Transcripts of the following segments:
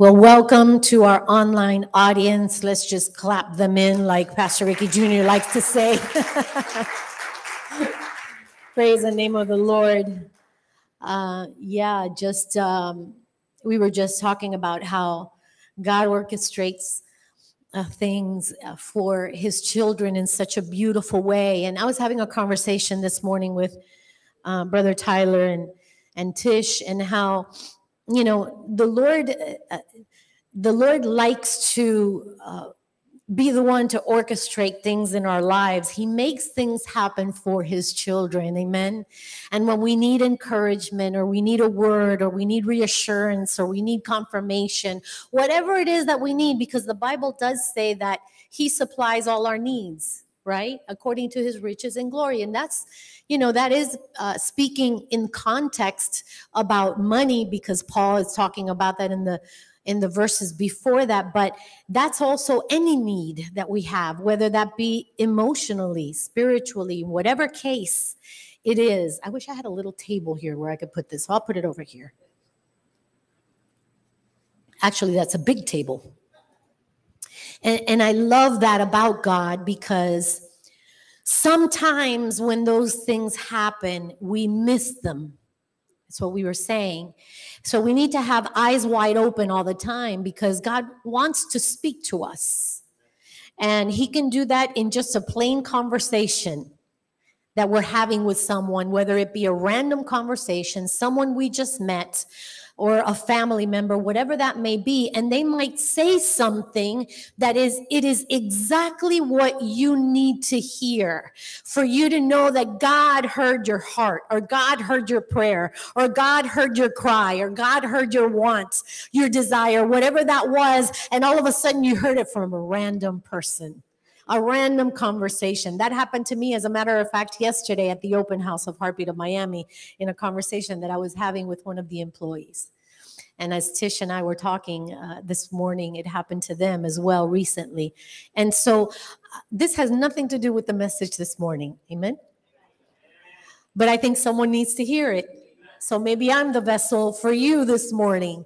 Well, welcome to our online audience. Let's just clap them in like Pastor Ricky Jr. likes to say. Praise the name of the Lord. Uh, yeah, just um, we were just talking about how God orchestrates uh, things uh, for his children in such a beautiful way. And I was having a conversation this morning with uh, Brother Tyler and, and Tish, and how, you know, the Lord, uh, the Lord likes to uh, be the one to orchestrate things in our lives. He makes things happen for his children. Amen. And when we need encouragement or we need a word or we need reassurance or we need confirmation, whatever it is that we need, because the Bible does say that he supplies all our needs, right? According to his riches and glory. And that's, you know, that is uh, speaking in context about money because Paul is talking about that in the in the verses before that, but that's also any need that we have, whether that be emotionally, spiritually, whatever case it is. I wish I had a little table here where I could put this. So I'll put it over here. Actually, that's a big table. And, and I love that about God because sometimes when those things happen, we miss them. That's what we were saying. So we need to have eyes wide open all the time because God wants to speak to us. And He can do that in just a plain conversation that we're having with someone, whether it be a random conversation, someone we just met, or a family member, whatever that may be, and they might say something that is, it is exactly what you need to hear for you to know that God heard your heart, or God heard your prayer, or God heard your cry, or God heard your wants, your desire, whatever that was, and all of a sudden you heard it from a random person a random conversation. That happened to me, as a matter of fact, yesterday at the open house of Heartbeat of Miami in a conversation that I was having with one of the employees. And as Tish and I were talking uh, this morning, it happened to them as well recently. And so uh, this has nothing to do with the message this morning. Amen. But I think someone needs to hear it. So maybe I'm the vessel for you this morning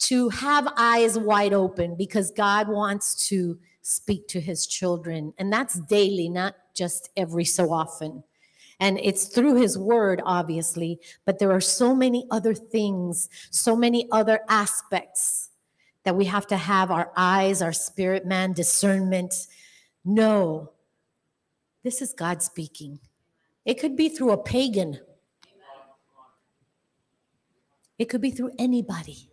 to have eyes wide open because God wants to speak to his children. And that's daily, not just every so often. And it's through his word, obviously, but there are so many other things, so many other aspects that we have to have our eyes, our spirit man, discernment. No, this is God speaking. It could be through a pagan, it could be through anybody,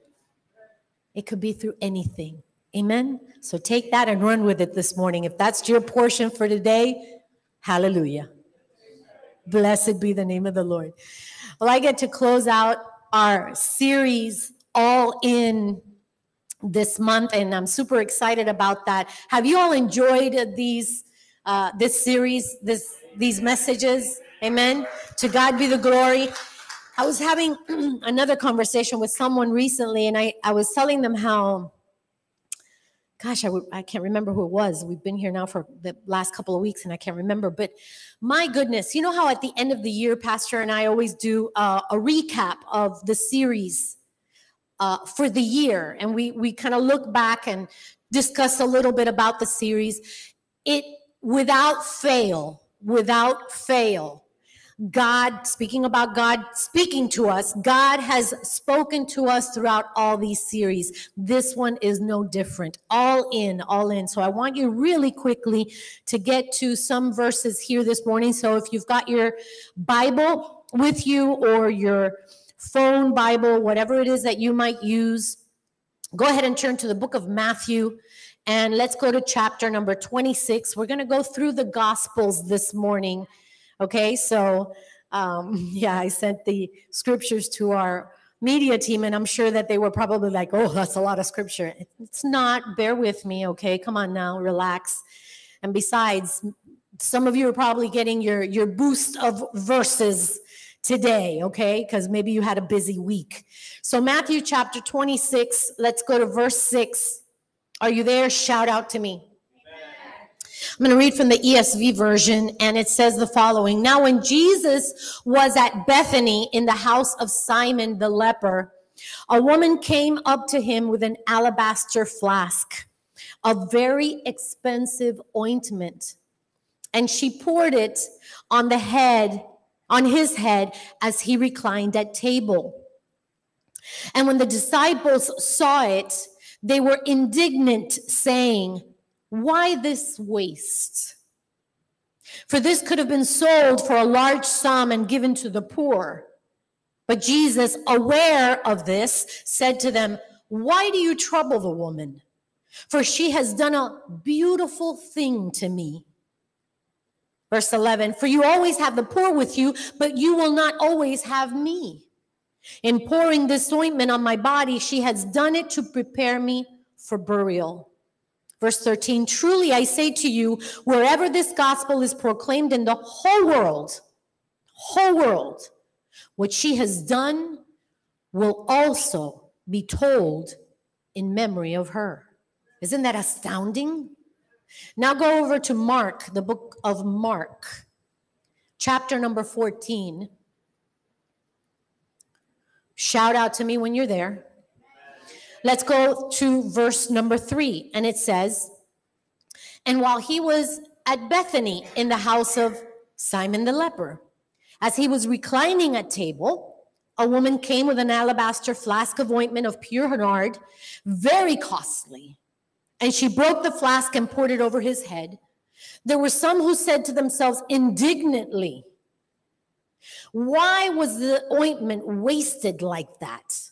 it could be through anything. Amen. So take that and run with it this morning. If that's your portion for today, hallelujah. Blessed be the name of the Lord. Well, I get to close out our series all in this month, and I'm super excited about that. Have you all enjoyed these uh, this series, this these messages? Amen. To God be the glory. I was having another conversation with someone recently, and I, I was telling them how gosh, I, I can't remember who it was. We've been here now for the last couple of weeks and I can't remember. But my goodness, you know how at the end of the year, Pastor and I always do uh, a recap of the series uh, for the year. And we, we kind of look back and discuss a little bit about the series. It, without fail, without fail, God, speaking about God speaking to us, God has spoken to us throughout all these series. This one is no different. All in, all in. So I want you really quickly to get to some verses here this morning. So if you've got your Bible with you or your phone Bible, whatever it is that you might use, go ahead and turn to the book of Matthew. And let's go to chapter number 26. We're going to go through the Gospels this morning Okay, so um, yeah, I sent the scriptures to our media team, and I'm sure that they were probably like, oh, that's a lot of scripture. It's not. Bear with me, okay? Come on now, relax. And besides, some of you are probably getting your, your boost of verses today, okay? Because maybe you had a busy week. So, Matthew chapter 26, let's go to verse 6. Are you there? Shout out to me. I'm going to read from the ESV version, and it says the following Now, when Jesus was at Bethany in the house of Simon the leper, A woman came up to him with an alabaster flask a very expensive ointment, and she poured it on the head, on his head, as he reclined at table. And when the disciples saw it, they were indignant, saying, Why this waste? For this could have been sold for a large sum and given to the poor. But Jesus, aware of this, said to them, Why do you trouble the woman? For she has done a beautiful thing to me. Verse 11, For you always have the poor with you, but you will not always have me. In pouring this ointment on my body, she has done it to prepare me for burial. Verse 13 Truly I say to you, wherever this gospel is proclaimed in the whole world, whole world, what she has done will also be told in memory of her. Isn't that astounding? Now go over to Mark, the book of Mark, chapter number 14. Shout out to me when you're there. Let's go to verse number three. And it says, And while he was at Bethany in the house of Simon the leper, as he was reclining at table, a woman came with an alabaster flask of ointment of pure nard, very costly. And she broke the flask and poured it over his head. There were some who said to themselves indignantly, why was the ointment wasted like that?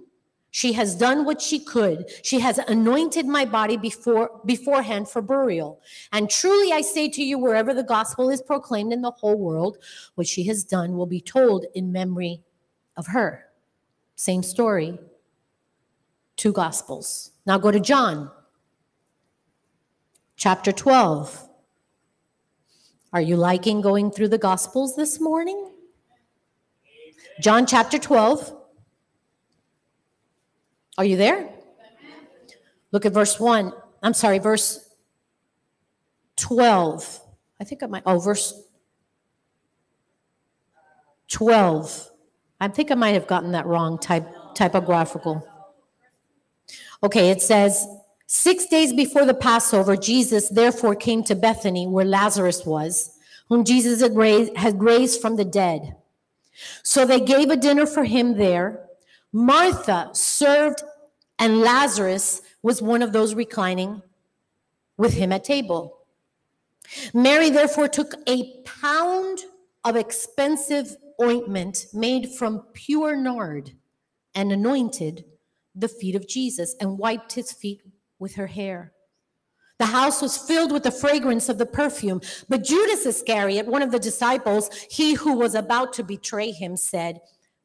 She has done what she could. She has anointed my body before beforehand for burial. And truly I say to you, wherever the gospel is proclaimed in the whole world, what she has done will be told in memory of her. Same story. Two gospels. Now go to John chapter 12. Are you liking going through the gospels this morning? John chapter 12. Are you there? Look at verse 1. I'm sorry, verse 12. I think I might, oh, verse 12. I think I might have gotten that wrong type, typographical. Okay, it says, Six days before the Passover, Jesus therefore came to Bethany, where Lazarus was, whom Jesus had raised, had raised from the dead. So they gave a dinner for him there. Martha served, and Lazarus was one of those reclining with him at table. Mary therefore took a pound of expensive ointment made from pure nard and anointed the feet of Jesus and wiped his feet with her hair. The house was filled with the fragrance of the perfume. But Judas Iscariot, one of the disciples, he who was about to betray him, said,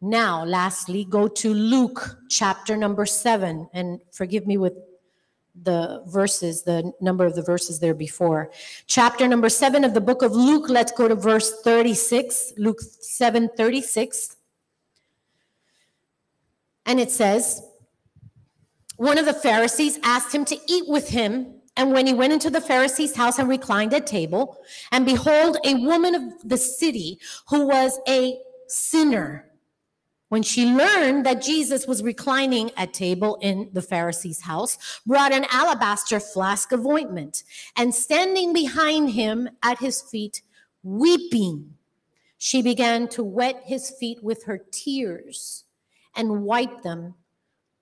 Now, lastly, go to Luke chapter number seven, and forgive me with the verses, the number of the verses there before. Chapter number seven of the book of Luke, let's go to verse 36, Luke 7 36. And it says, One of the Pharisees asked him to eat with him. And when he went into the Pharisee's house and reclined at table, and behold, a woman of the city who was a sinner when she learned that Jesus was reclining at table in the Pharisee's house, brought an alabaster flask of ointment, and standing behind him at his feet, weeping, she began to wet his feet with her tears and wipe them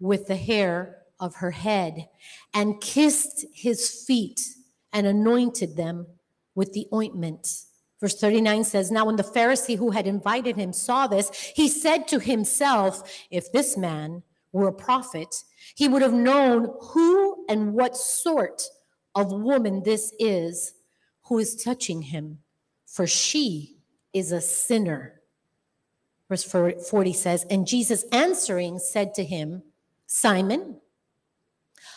with the hair of her head, and kissed his feet and anointed them with the ointment. Verse 39 says, Now when the Pharisee who had invited him saw this, he said to himself, If this man were a prophet, he would have known who and what sort of woman this is who is touching him, for she is a sinner. Verse 40 says, And Jesus answering said to him, Simon,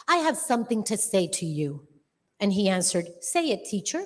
I have something to say to you. And he answered, Say it, teacher.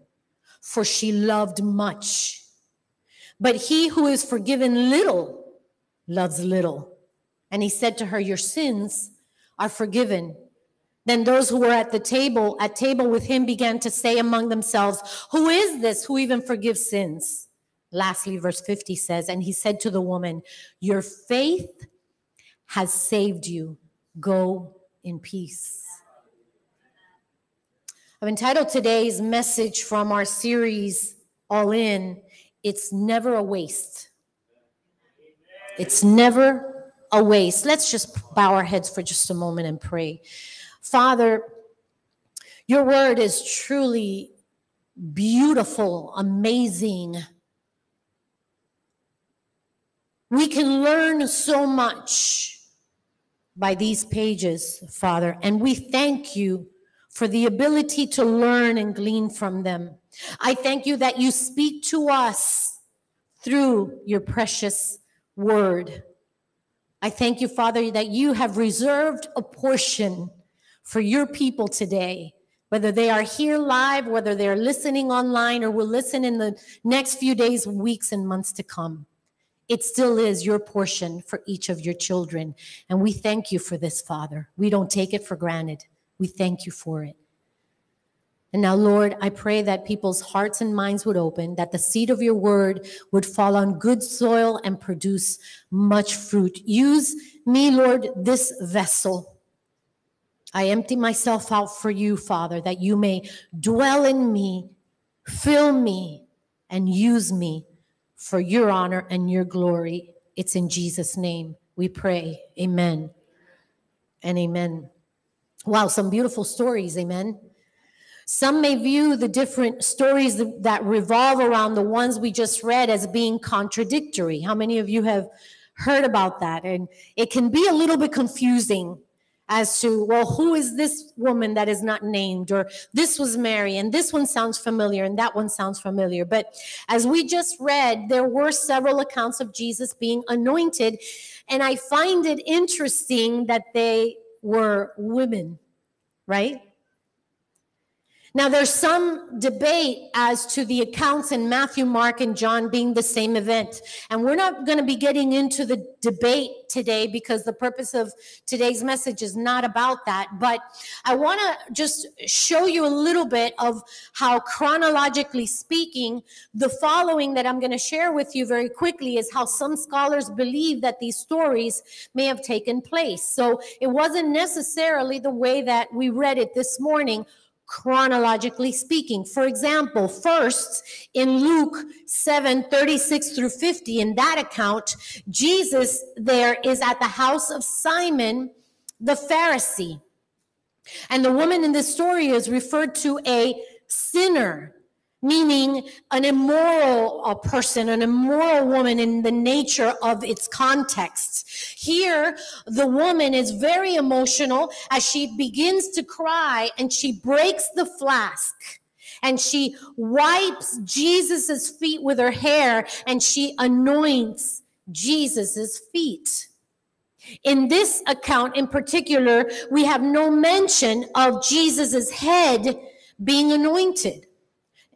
for she loved much. But he who is forgiven little loves little. And he said to her, Your sins are forgiven. Then those who were at the table, at table with him, began to say among themselves, Who is this who even forgives sins? Lastly, verse 50 says, And he said to the woman, Your faith has saved you. Go in peace. I've entitled today's message from our series, All In, It's Never a Waste. It's never a waste. Let's just bow our heads for just a moment and pray. Father, your word is truly beautiful, amazing. We can learn so much by these pages, Father, and we thank you for the ability to learn and glean from them. I thank you that you speak to us through your precious word. I thank you, Father, that you have reserved a portion for your people today, whether they are here live, whether they're listening online, or will listen in the next few days, weeks, and months to come. It still is your portion for each of your children. And we thank you for this, Father. We don't take it for granted. We thank you for it. And now, Lord, I pray that people's hearts and minds would open, that the seed of your word would fall on good soil and produce much fruit. Use me, Lord, this vessel. I empty myself out for you, Father, that you may dwell in me, fill me, and use me for your honor and your glory. It's in Jesus' name we pray. Amen and amen. Wow, some beautiful stories, amen. Some may view the different stories that revolve around the ones we just read as being contradictory. How many of you have heard about that? And it can be a little bit confusing as to, well, who is this woman that is not named? Or this was Mary, and this one sounds familiar, and that one sounds familiar. But as we just read, there were several accounts of Jesus being anointed. And I find it interesting that they were women, right? Now, there's some debate as to the accounts in Matthew, Mark, and John being the same event. And we're not going to be getting into the debate today because the purpose of today's message is not about that. But I want to just show you a little bit of how, chronologically speaking, the following that I'm going to share with you very quickly is how some scholars believe that these stories may have taken place. So it wasn't necessarily the way that we read it this morning chronologically speaking. For example, first in Luke 7 36 through 50, in that account, Jesus there is at the house of Simon the Pharisee. And the woman in this story is referred to a sinner meaning an immoral uh, person, an immoral woman in the nature of its context. Here, the woman is very emotional as she begins to cry and she breaks the flask. and she wipes Jesus's feet with her hair and she anoints Jesus's feet. In this account in particular, we have no mention of Jesus's head being anointed.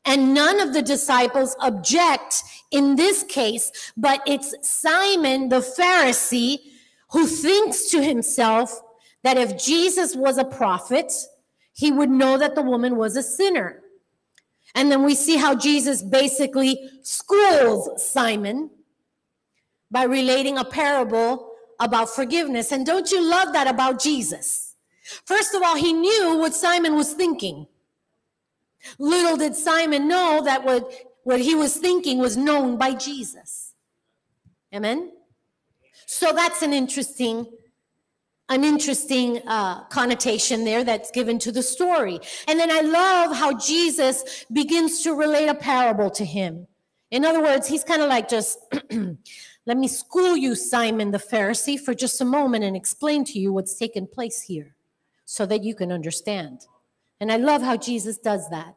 And none of the disciples object in this case, but it's Simon the Pharisee who thinks to himself that if Jesus was a prophet, he would know that the woman was a sinner. And then we see how Jesus basically schools Simon by relating a parable about forgiveness. And don't you love that about Jesus? First of all, he knew what Simon was thinking. Little did Simon know that what, what he was thinking was known by Jesus. Amen? So that's an interesting an interesting uh, connotation there that's given to the story. And then I love how Jesus begins to relate a parable to him. In other words, he's kind of like just, let me school you, Simon the Pharisee, for just a moment and explain to you what's taken place here so that you can understand. And I love how Jesus does that.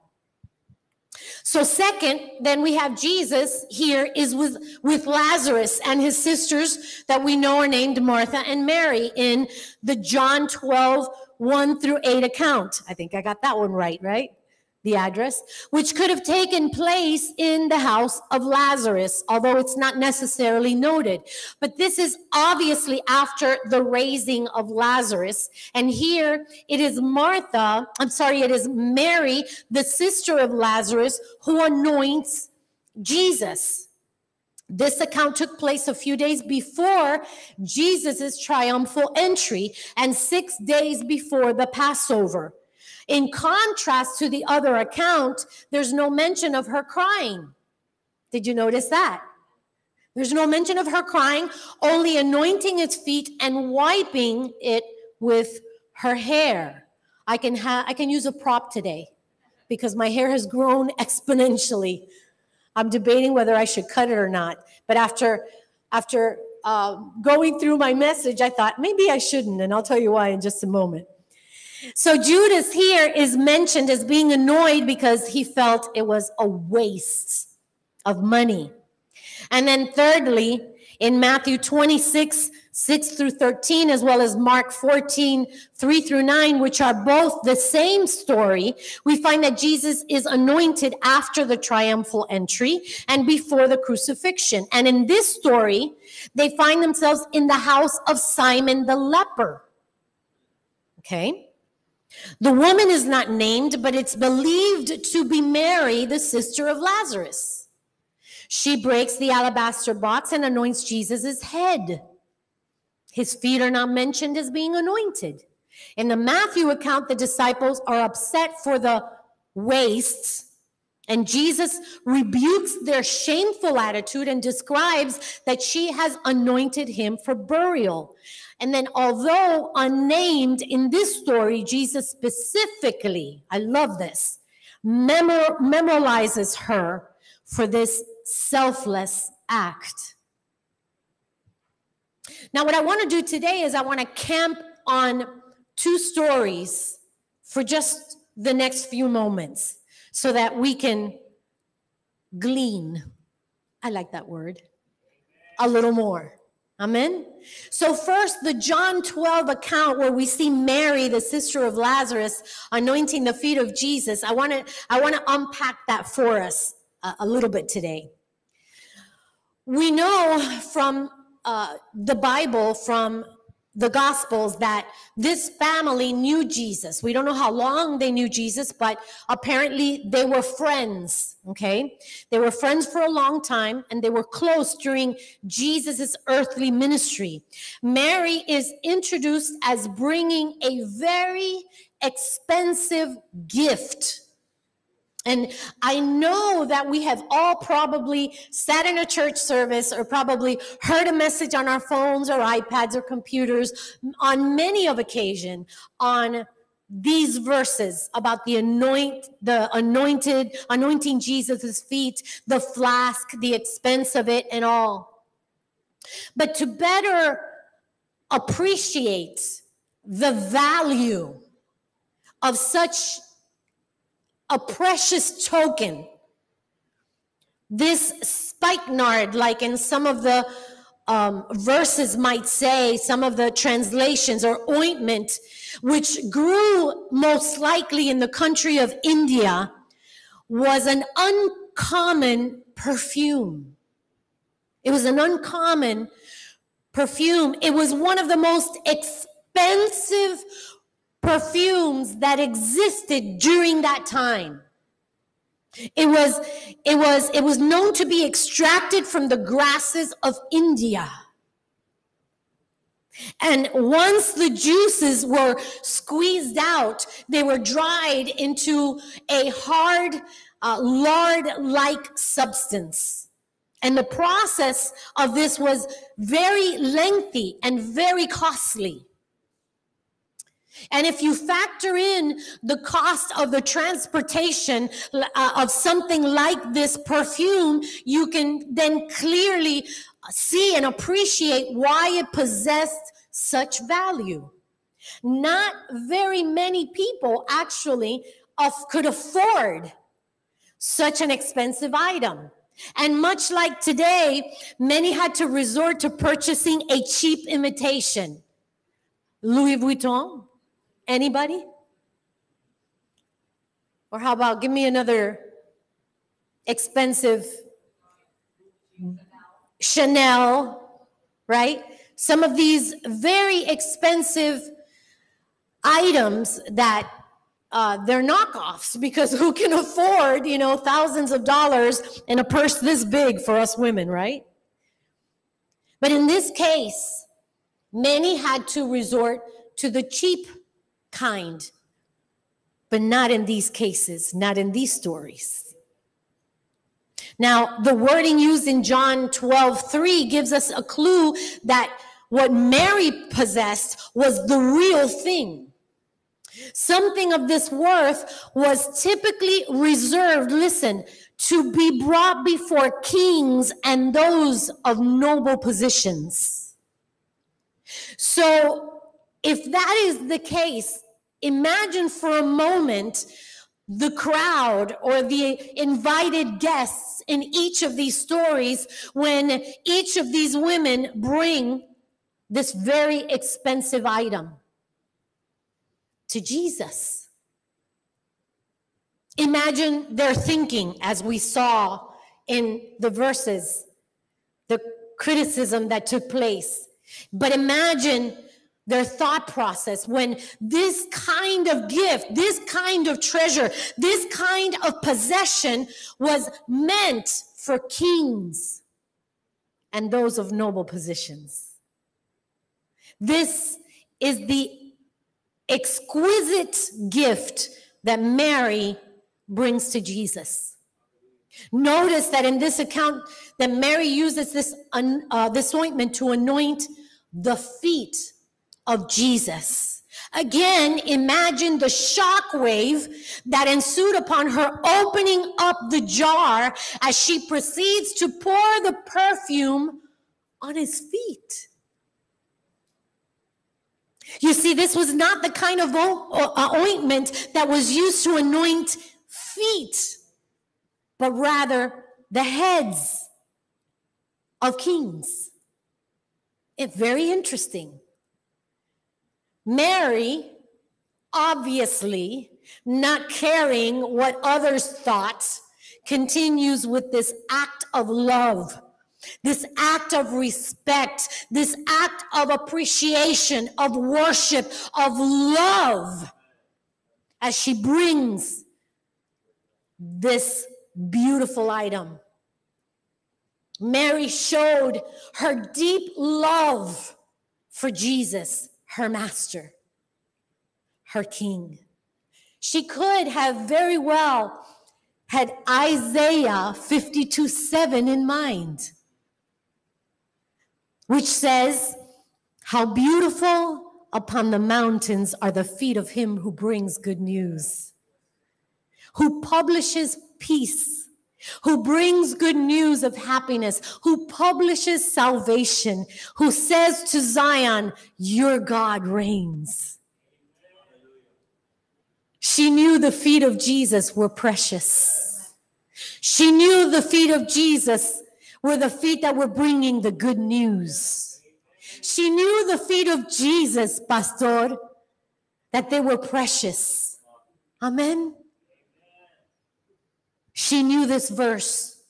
So second, then we have Jesus here is with, with Lazarus and his sisters that we know are named Martha and Mary in the John 12, 1 through 8 account. I think I got that one right, right? The address, which could have taken place in the house of Lazarus, although it's not necessarily noted. But this is obviously after the raising of Lazarus. And here it is Martha, I'm sorry, it is Mary, the sister of Lazarus, who anoints Jesus. This account took place a few days before Jesus' triumphal entry and six days before the Passover. In contrast to the other account, there's no mention of her crying. Did you notice that? There's no mention of her crying, only anointing its feet and wiping it with her hair. I can ha- I can use a prop today because my hair has grown exponentially. I'm debating whether I should cut it or not. But after after uh, going through my message, I thought maybe I shouldn't, and I'll tell you why in just a moment. So Judas here is mentioned as being annoyed because he felt it was a waste of money. And then thirdly, in Matthew 26, 6 through 13, as well as Mark 14, 3 through 9, which are both the same story, we find that Jesus is anointed after the triumphal entry and before the crucifixion. And in this story, they find themselves in the house of Simon the leper. Okay? The woman is not named, but it's believed to be Mary, the sister of Lazarus. She breaks the alabaster box and anoints Jesus' head. His feet are not mentioned as being anointed. In the Matthew account, the disciples are upset for the wastes, and Jesus rebukes their shameful attitude and describes that she has anointed him for burial. And then, although unnamed in this story, Jesus specifically, I love this, memor- memorializes her for this selfless act. Now, what I want to do today is I want to camp on two stories for just the next few moments so that we can glean. I like that word. A little more. Amen. So first, the John 12 account where we see Mary, the sister of Lazarus, anointing the feet of Jesus. I want to, I want to unpack that for us a, a little bit today. We know from uh, the Bible, from the Gospels that this family knew Jesus. We don't know how long they knew Jesus, but apparently they were friends, okay? They were friends for a long time and they were close during Jesus's earthly ministry. Mary is introduced as bringing a very expensive gift and I know that we have all probably sat in a church service or probably heard a message on our phones or iPads or computers on many of occasion on these verses about the anoint the anointed anointing Jesus' feet, the flask, the expense of it and all. But to better appreciate the value of such a precious token. This spikenard, like in some of the um, verses might say, some of the translations or ointment, which grew most likely in the country of India, was an uncommon perfume. It was an uncommon perfume. It was one of the most expensive perfumes that existed during that time. It was, it was, it was known to be extracted from the grasses of India. And once the juices were squeezed out, they were dried into a hard, uh, lard like substance. And the process of this was very lengthy and very costly. And if you factor in the cost of the transportation uh, of something like this perfume, you can then clearly see and appreciate why it possessed such value. Not very many people actually could afford such an expensive item. And much like today, many had to resort to purchasing a cheap imitation. Louis Vuitton, Anybody? Or how about give me another expensive Chanel, right? Some of these very expensive items that uh, they're knockoffs because who can afford, you know, thousands of dollars in a purse this big for us women, right? But in this case, many had to resort to the cheap kind, but not in these cases, not in these stories. Now, the wording used in John 12, 3 gives us a clue that what Mary possessed was the real thing. Something of this worth was typically reserved, listen, to be brought before kings and those of noble positions. So if that is the case, imagine for a moment the crowd or the invited guests in each of these stories when each of these women bring this very expensive item to Jesus. Imagine their thinking as we saw in the verses, the criticism that took place. But imagine their thought process when this kind of gift, this kind of treasure, this kind of possession was meant for kings and those of noble positions. This is the exquisite gift that Mary brings to Jesus. Notice that in this account that Mary uses this, uh, this ointment to anoint the feet of Jesus. Again, imagine the shock wave that ensued upon her opening up the jar as she proceeds to pour the perfume on his feet. You see, this was not the kind of ointment that was used to anoint feet, but rather the heads of kings. It's very interesting. Mary, obviously not caring what others thought, continues with this act of love, this act of respect, this act of appreciation, of worship, of love, as she brings this beautiful item. Mary showed her deep love for Jesus her master, her king. She could have very well had Isaiah 52 7 in mind, which says, How beautiful upon the mountains are the feet of him who brings good news, who publishes peace who brings good news of happiness, who publishes salvation, who says to Zion, Your God reigns. She knew the feet of Jesus were precious. She knew the feet of Jesus were the feet that were bringing the good news. She knew the feet of Jesus, Pastor, that they were precious. Amen. She knew this verse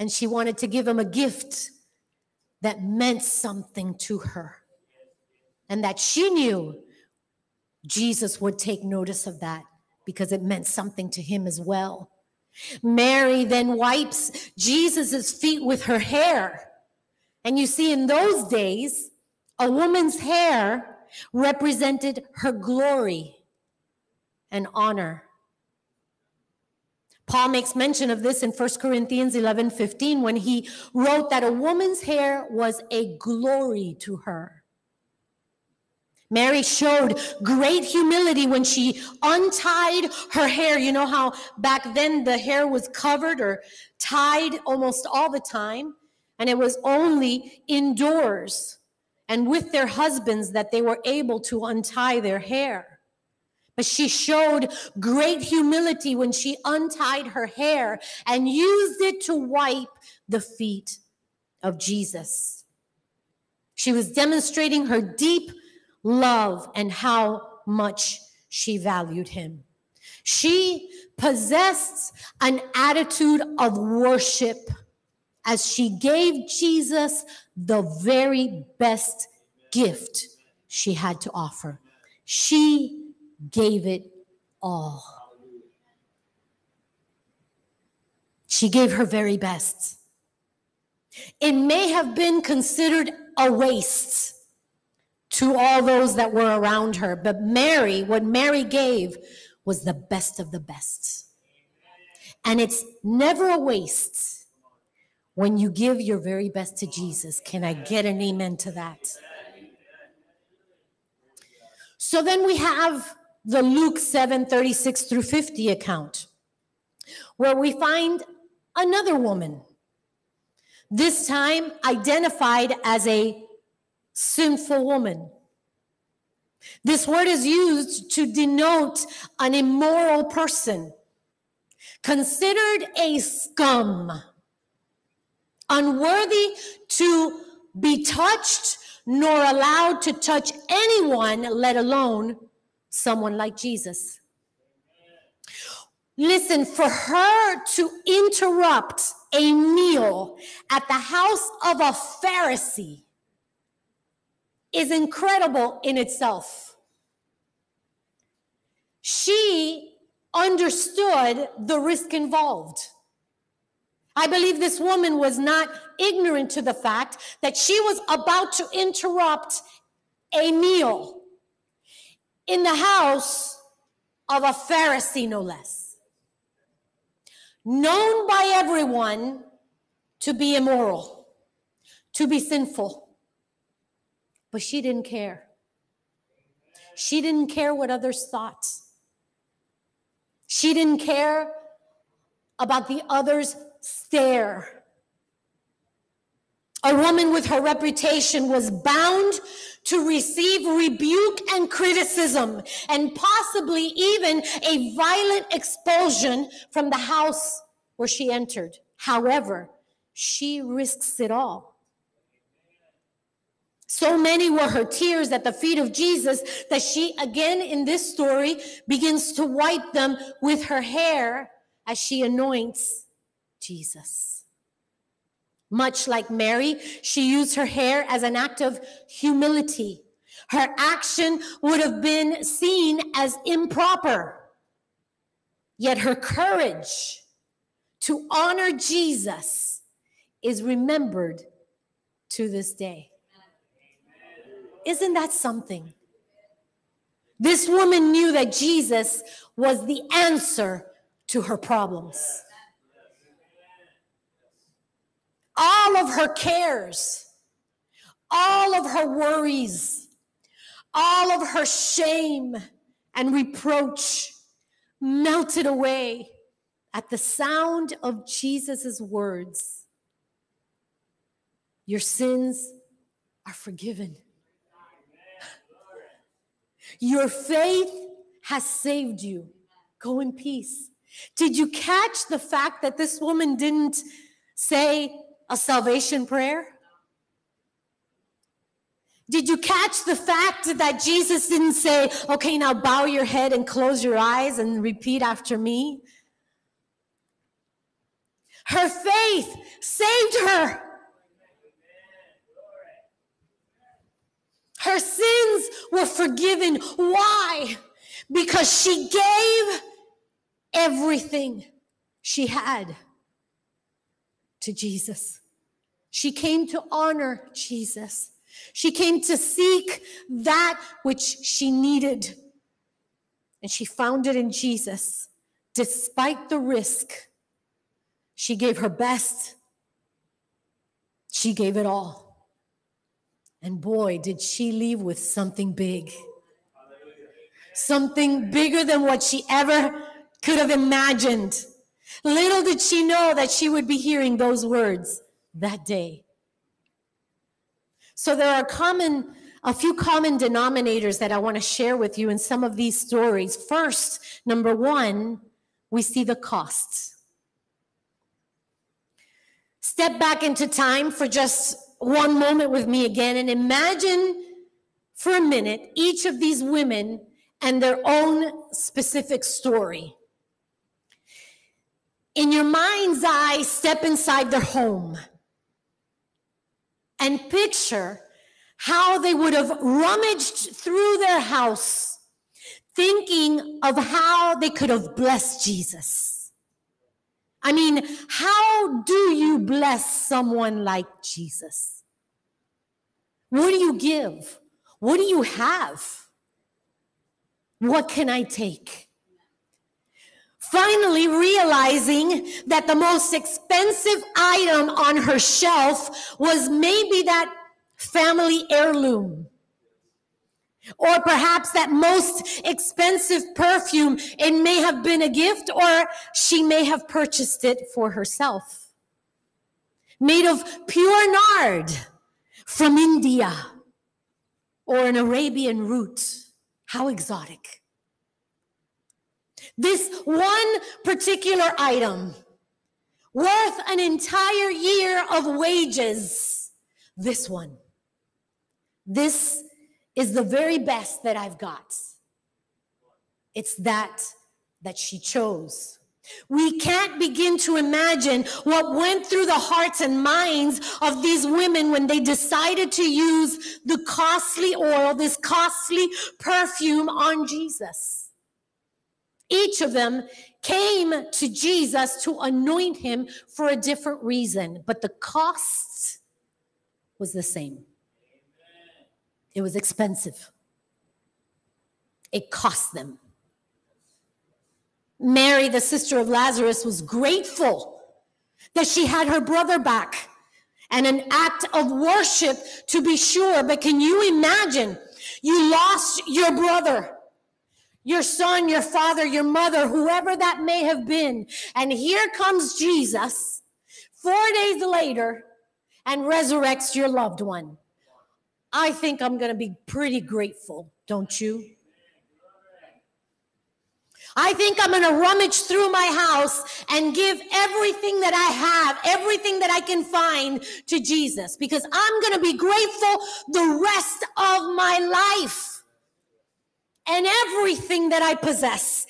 and she wanted to give him a gift that meant something to her and that she knew Jesus would take notice of that because it meant something to him as well. Mary then wipes Jesus' feet with her hair. And you see, in those days, a woman's hair represented her glory and honor. Paul makes mention of this in 1 Corinthians 11 15 when he wrote that a woman's hair was a glory to her. Mary showed great humility when she untied her hair. You know how back then the hair was covered or tied almost all the time, and it was only indoors and with their husbands that they were able to untie their hair. But she showed great humility when she untied her hair and used it to wipe the feet of Jesus. She was demonstrating her deep love and how much she valued him. She possessed an attitude of worship as she gave Jesus the very best gift she had to offer. She gave it all. She gave her very best. It may have been considered a waste to all those that were around her. But Mary, what Mary gave was the best of the best. And it's never a waste when you give your very best to Jesus. Can I get an amen to that? So then we have the Luke 7 36 through 50 account, where we find another woman, this time identified as a sinful woman. This word is used to denote an immoral person, considered a scum, unworthy to be touched nor allowed to touch anyone, let alone someone like Jesus. Listen, for her to interrupt a meal at the house of a Pharisee is incredible in itself. She understood the risk involved. I believe this woman was not ignorant to the fact that she was about to interrupt a meal in the house of a Pharisee, no less, known by everyone to be immoral, to be sinful. But she didn't care. She didn't care what others thought. She didn't care about the others' stare. A woman with her reputation was bound to receive rebuke and criticism, and possibly even a violent expulsion from the house where she entered. However, she risks it all so many were her tears at the feet of Jesus that she, again in this story, begins to wipe them with her hair as she anoints Jesus. Much like Mary, she used her hair as an act of humility. Her action would have been seen as improper. Yet her courage to honor Jesus is remembered to this day. Isn't that something? This woman knew that Jesus was the answer to her problems. All of her cares, all of her worries, all of her shame and reproach melted away at the sound of Jesus' words. Your sins are forgiven. Your faith has saved you. Go in peace. Did you catch the fact that this woman didn't say a salvation prayer? Did you catch the fact that Jesus didn't say, okay, now bow your head and close your eyes and repeat after me? Her faith saved her. Her sins were forgiven. Why? Because she gave everything she had to Jesus. She came to honor Jesus. She came to seek that which she needed. And she found it in Jesus. Despite the risk, she gave her best. She gave it all. And boy, did she leave with something big. Something bigger than what she ever could have imagined. Little did she know that she would be hearing those words that day. So there are common a few common denominators that I want to share with you in some of these stories. First, number 1, we see the costs. Step back into time for just one moment with me again and imagine for a minute each of these women and their own specific story. In your mind's eye, step inside their home and picture how they would have rummaged through their house thinking of how they could have blessed Jesus. I mean, how do you bless someone like Jesus? What do you give? What do you have? What can I take? Finally, realizing that the most expensive item on her shelf was maybe that family heirloom. Or perhaps that most expensive perfume, it may have been a gift, or she may have purchased it for herself. Made of pure nard from India or an Arabian root. How exotic. This one particular item, worth an entire year of wages, this one. This is the very best that I've got. It's that that she chose. We can't begin to imagine what went through the hearts and minds of these women when they decided to use the costly oil, this costly perfume on Jesus. Each of them came to Jesus to anoint him for a different reason, but the cost was the same. It was expensive. It cost them. Mary, the sister of Lazarus, was grateful that she had her brother back and an act of worship to be sure. But can you imagine? You lost your brother, your son, your father, your mother, whoever that may have been. And here comes Jesus four days later and resurrects your loved one. I think I'm going to be pretty grateful, don't you? I think I'm going to rummage through my house and give everything that I have, everything that I can find to Jesus because I'm going to be grateful the rest of my life and everything that I possess,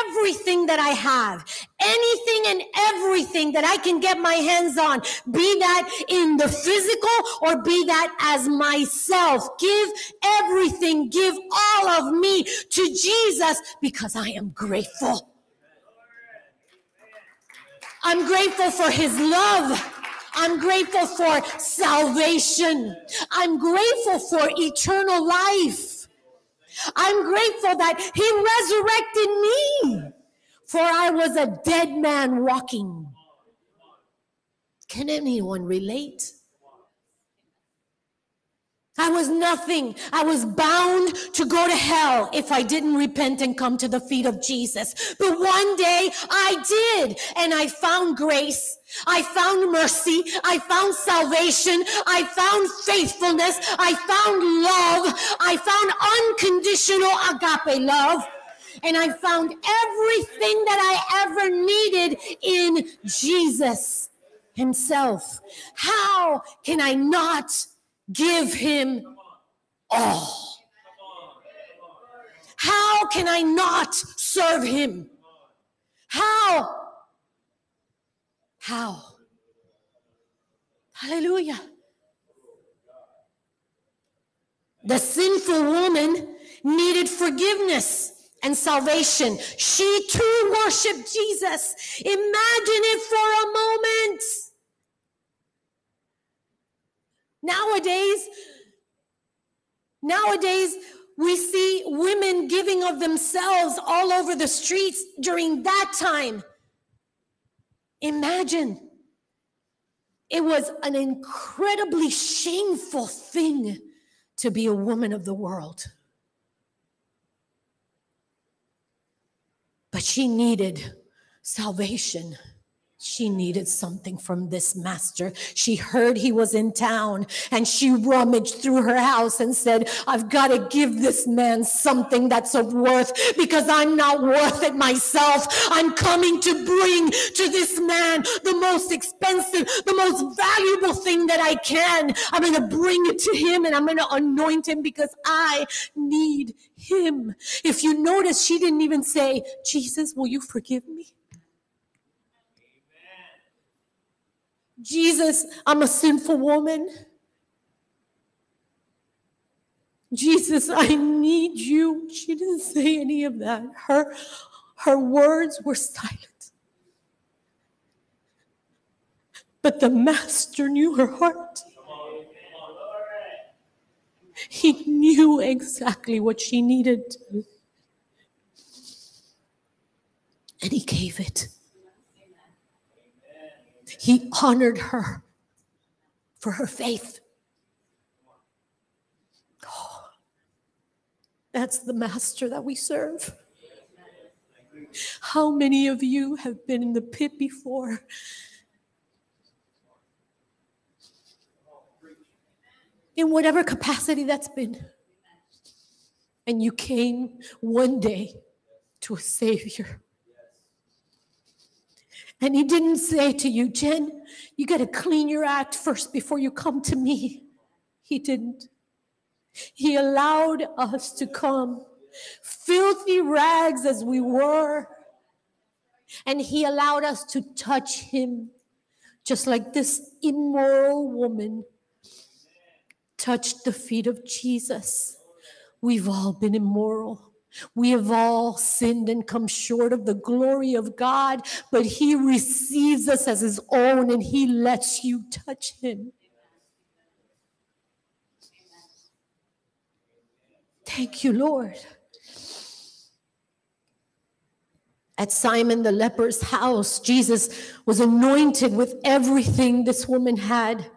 everything that I have, anything and everything that I can get my hands on, be that in the physical or be that as myself. Give everything, give all of me to Jesus because I am grateful. I'm grateful for his love. I'm grateful for salvation. I'm grateful for eternal life. I'm grateful that He resurrected me, for I was a dead man walking. Can anyone relate? I was nothing. I was bound to go to hell if I didn't repent and come to the feet of Jesus. But one day I did, and I found grace. I found mercy. I found salvation. I found faithfulness. I found love. I found unconditional agape love. And I found everything that I ever needed in Jesus Himself. How can I not give Him all? How can I not serve Him? How? How? Hallelujah. The sinful woman needed forgiveness and salvation. She too worshiped Jesus. Imagine it for a moment. Nowadays, nowadays, we see women giving of themselves all over the streets during that time. Imagine. It was an incredibly shameful thing to be a woman of the world. But she needed salvation. She needed something from this master. She heard he was in town and she rummaged through her house and said, I've got to give this man something that's of worth because I'm not worth it myself. I'm coming to bring to this man the most expensive, the most valuable thing that I can. I'm going to bring it to him and I'm going to anoint him because I need him. If you notice, she didn't even say, Jesus, will you forgive me? Jesus, I'm a sinful woman. Jesus, I need you. She didn't say any of that. Her, her words were silent. But the master knew her heart. He knew exactly what she needed. And he gave it. He honored her for her faith. Oh, that's the master that we serve. How many of you have been in the pit before? In whatever capacity that's been. And you came one day to a Savior and he didn't say to you, Jen, you got to clean your act first before you come to me. He didn't. He allowed us to come, filthy rags as we were. And he allowed us to touch him, just like this immoral woman touched the feet of Jesus. We've all been immoral. We have all sinned and come short of the glory of God, but He receives us as His own and He lets you touch Him. Thank you, Lord. At Simon the leper's house, Jesus was anointed with everything this woman had.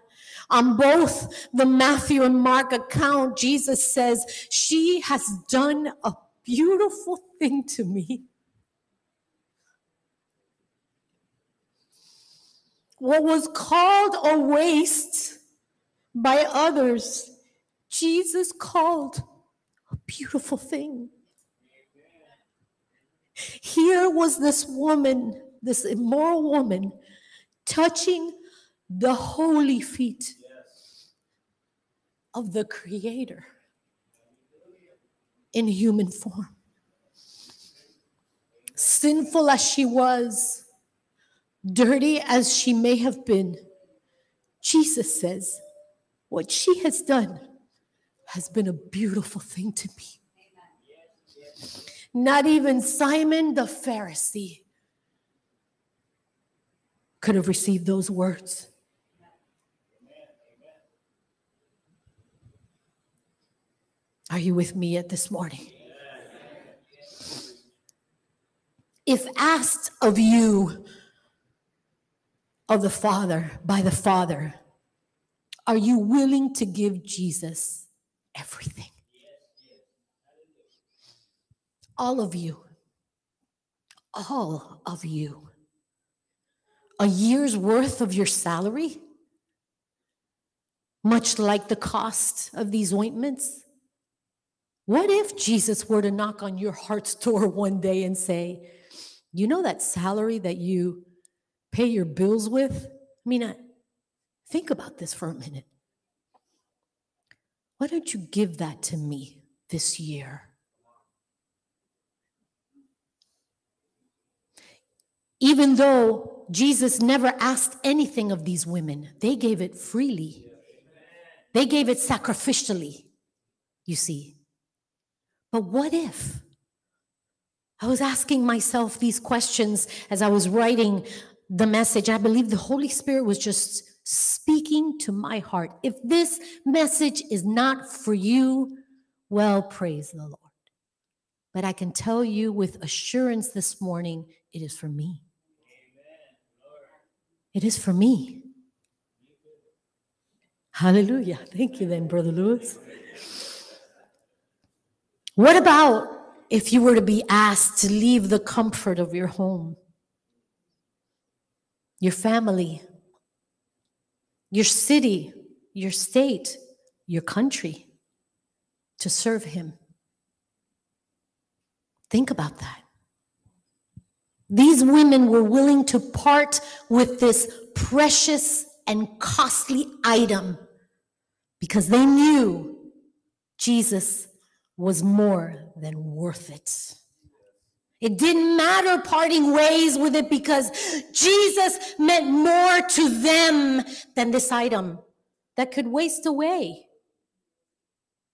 On both the Matthew and Mark account, Jesus says, She has done a beautiful thing to me. What was called a waste by others, Jesus called a beautiful thing. Here was this woman, this immoral woman, touching the holy feet of the Creator in human form. Sinful as she was, dirty as she may have been, Jesus says, what she has done has been a beautiful thing to me. Not even Simon the Pharisee could have received those words. Are you with me at this morning? If asked of you of the Father, by the Father, are you willing to give Jesus everything? All of you. All of you. A year's worth of your salary? Much like the cost of these ointments? What if Jesus were to knock on your heart's door one day and say, You know that salary that you pay your bills with? I mean, I, think about this for a minute. Why don't you give that to me this year? Even though Jesus never asked anything of these women, they gave it freely. They gave it sacrificially, you see. But what if? I was asking myself these questions as I was writing the message. I believe the Holy Spirit was just speaking to my heart. If this message is not for you, well, praise the Lord. But I can tell you with assurance this morning, it is for me. Amen. It is for me. Hallelujah. Thank you, then, Brother Lewis. What about if you were to be asked to leave the comfort of your home, your family, your city, your state, your country? To serve Him? Think about that. These women were willing to part with this precious and costly item because they knew Jesus was more than worth it. It didn't matter parting ways with it because Jesus meant more to them than this item that could waste away.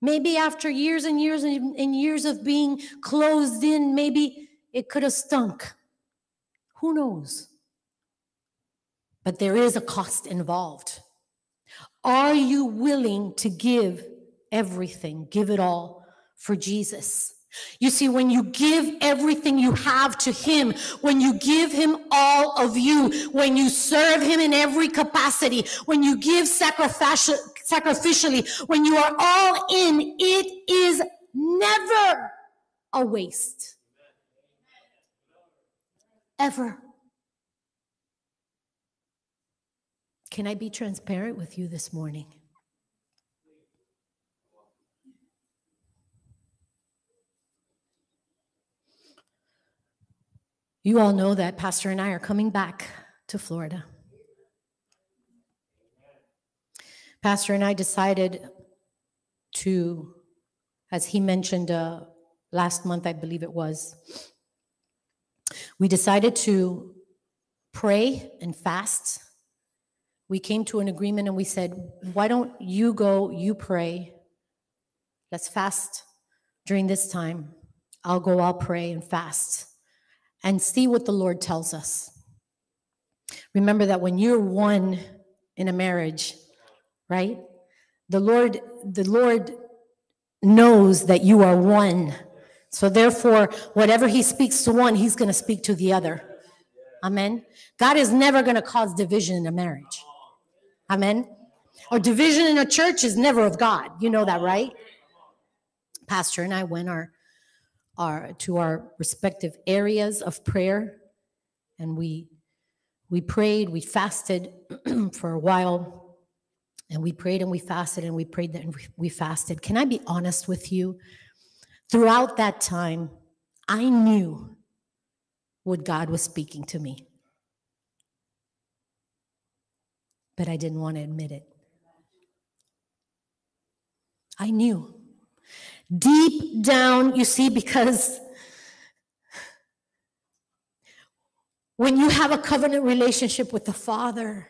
Maybe after years and years and years of being closed in, maybe it could have stunk. Who knows? But there is a cost involved. Are you willing to give everything, give it all for Jesus? You see, when you give everything you have to Him, when you give Him all of you, when you serve Him in every capacity, when you give sacrificially, when you are all in, it is never a waste ever. Can I be transparent with you this morning? You all know that Pastor and I are coming back to Florida. Pastor and I decided to, as he mentioned uh, last month, I believe it was, we decided to pray and fast. We came to an agreement and we said, why don't you go, you pray. Let's fast during this time. I'll go, I'll pray and fast and see what the Lord tells us. Remember that when you're one in a marriage, right? The Lord, the Lord knows that you are one so therefore, whatever he speaks to one, he's going to speak to the other. Amen. God is never going to cause division in a marriage. Amen. Or division in a church is never of God. You know that, right? Pastor and I went our, our to our respective areas of prayer, and we we prayed, we fasted for a while, and we prayed and we fasted and we prayed and we fasted. Can I be honest with you? Throughout that time, I knew what God was speaking to me. But I didn't want to admit it. I knew. Deep down, you see, because when you have a covenant relationship with the Father,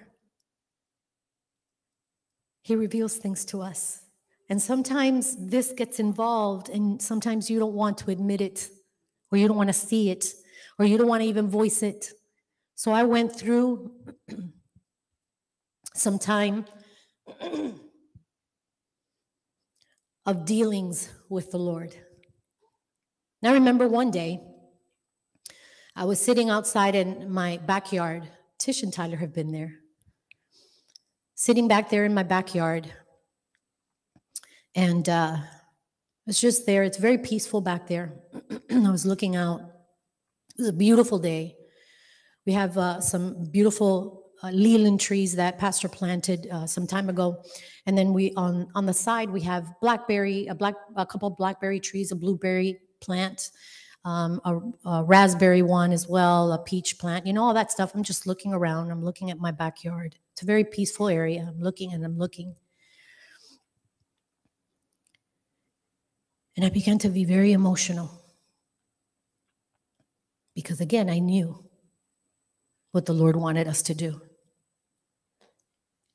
He reveals things to us. And sometimes this gets involved, and sometimes you don't want to admit it, or you don't want to see it, or you don't want to even voice it. So I went through some time of dealings with the Lord. Now, I remember one day I was sitting outside in my backyard. Tish and Tyler have been there. Sitting back there in my backyard, and uh, it's just there. It's very peaceful back there. I was looking out. It was a beautiful day. We have uh, some beautiful uh, leland trees that pastor planted uh, some time ago. And then we on on the side we have blackberry a black a couple blackberry trees a blueberry plant um, a, a raspberry one as well a peach plant you know all that stuff. I'm just looking around. I'm looking at my backyard. It's a very peaceful area. I'm looking and i'm looking. And i began to be very emotional. Because again i knew what the Lord wanted us to do.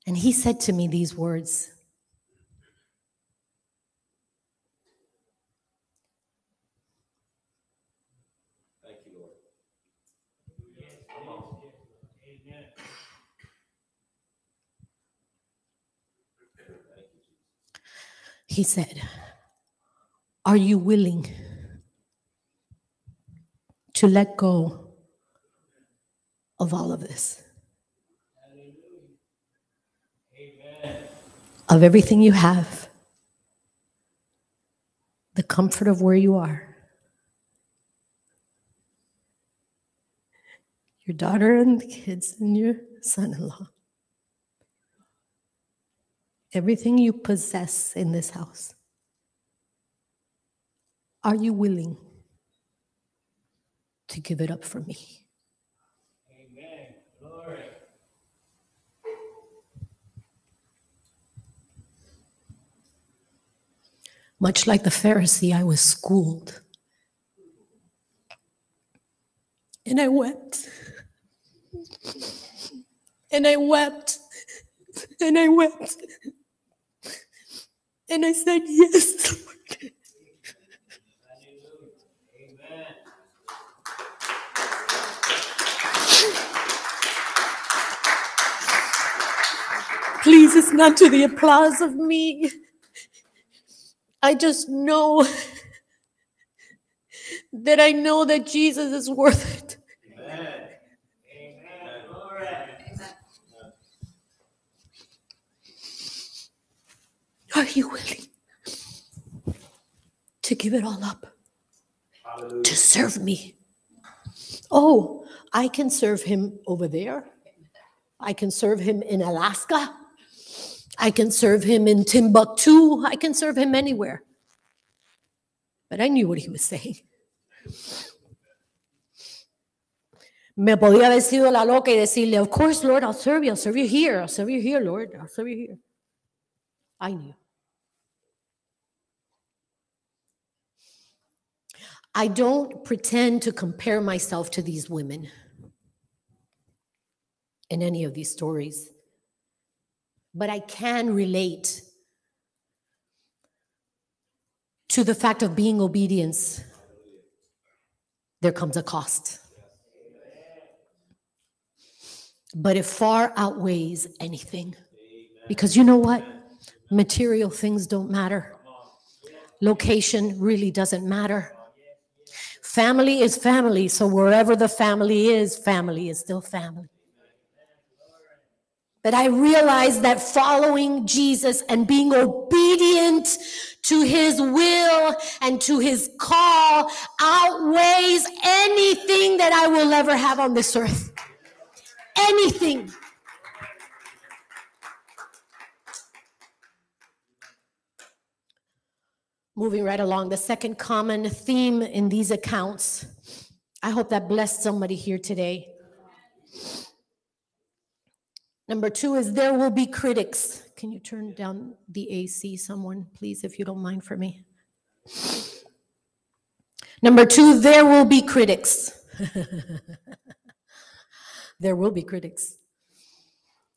And he said to me these words Thank you, Lord. He said, Are you willing to let go of all of this? Of everything you have, the comfort of where you are, your daughter and the kids and your son in law, everything you possess in this house. Are you willing to give it up for me? Much like the Pharisee, I was schooled. And I wept. And I wept. And I wept. And I said, Yes, Lord. Amen. Please, it's not to the applause of me. I just know that I know that Jesus is worth it. Amen. Amen. Are you willing to give it all up Hallelujah. to serve me? Oh, I can serve him over there. I can serve him in Alaska. I can serve him in Timbuktu. I can serve him anywhere. But I knew what he was saying. Me podía haber sido la loca y decirle, Of course, Lord, I'll serve you. I'll serve you here. I'll serve you here, Lord. I'll serve you here. I knew. I don't pretend to compare myself to these women in any of these stories, but I can relate to the fact of being obedience. There comes a cost. But it far outweighs anything. Because you know what? Material things don't matter. Location really doesn't matter. Family is family, so wherever the family is, family is still family. But I realized that following Jesus and being obedient to his will and to his call outweighs anything that I will ever have on this earth. Anything. Moving right along, the second common theme in these accounts. I hope that blessed somebody here today. Number two is there will be critics. Can you turn down the AC, someone, please, if you don't mind for me? Number two, there will be critics. there will be critics.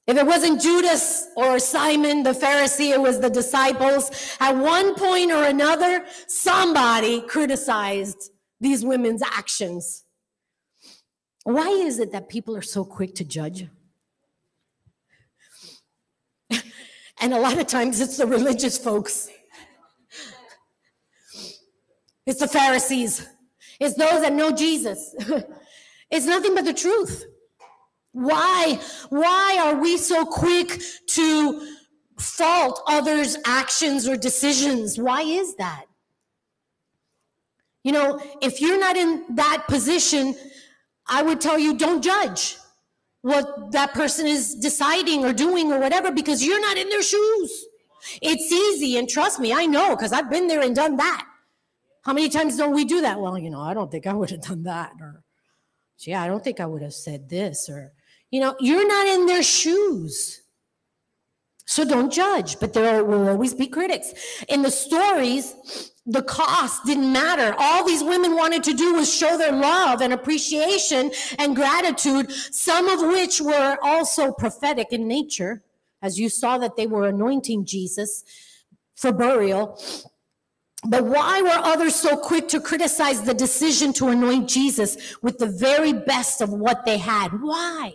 If it wasn't Judas or Simon the Pharisee, it was the disciples. At one point or another, somebody criticized these women's actions. Why is it that people are so quick to judge? And a lot of times it's the religious folks, it's the Pharisees, it's those that know Jesus. it's nothing but the truth. Why? Why are we so quick to fault others' actions or decisions? Why is that? You know, if you're not in that position, I would tell you don't judge. What that person is deciding or doing or whatever because you're not in their shoes. It's easy, and trust me, I know because I've been there and done that. How many times don't we do that? Well, you know, I don't think I would have done that, or yeah, I don't think I would have said this, or you know, you're not in their shoes. So don't judge, but there will always be critics. In the stories, the cost didn't matter. All these women wanted to do was show their love and appreciation and gratitude, some of which were also prophetic in nature, as you saw that they were anointing Jesus for burial. But why were others so quick to criticize the decision to anoint Jesus with the very best of what they had? Why?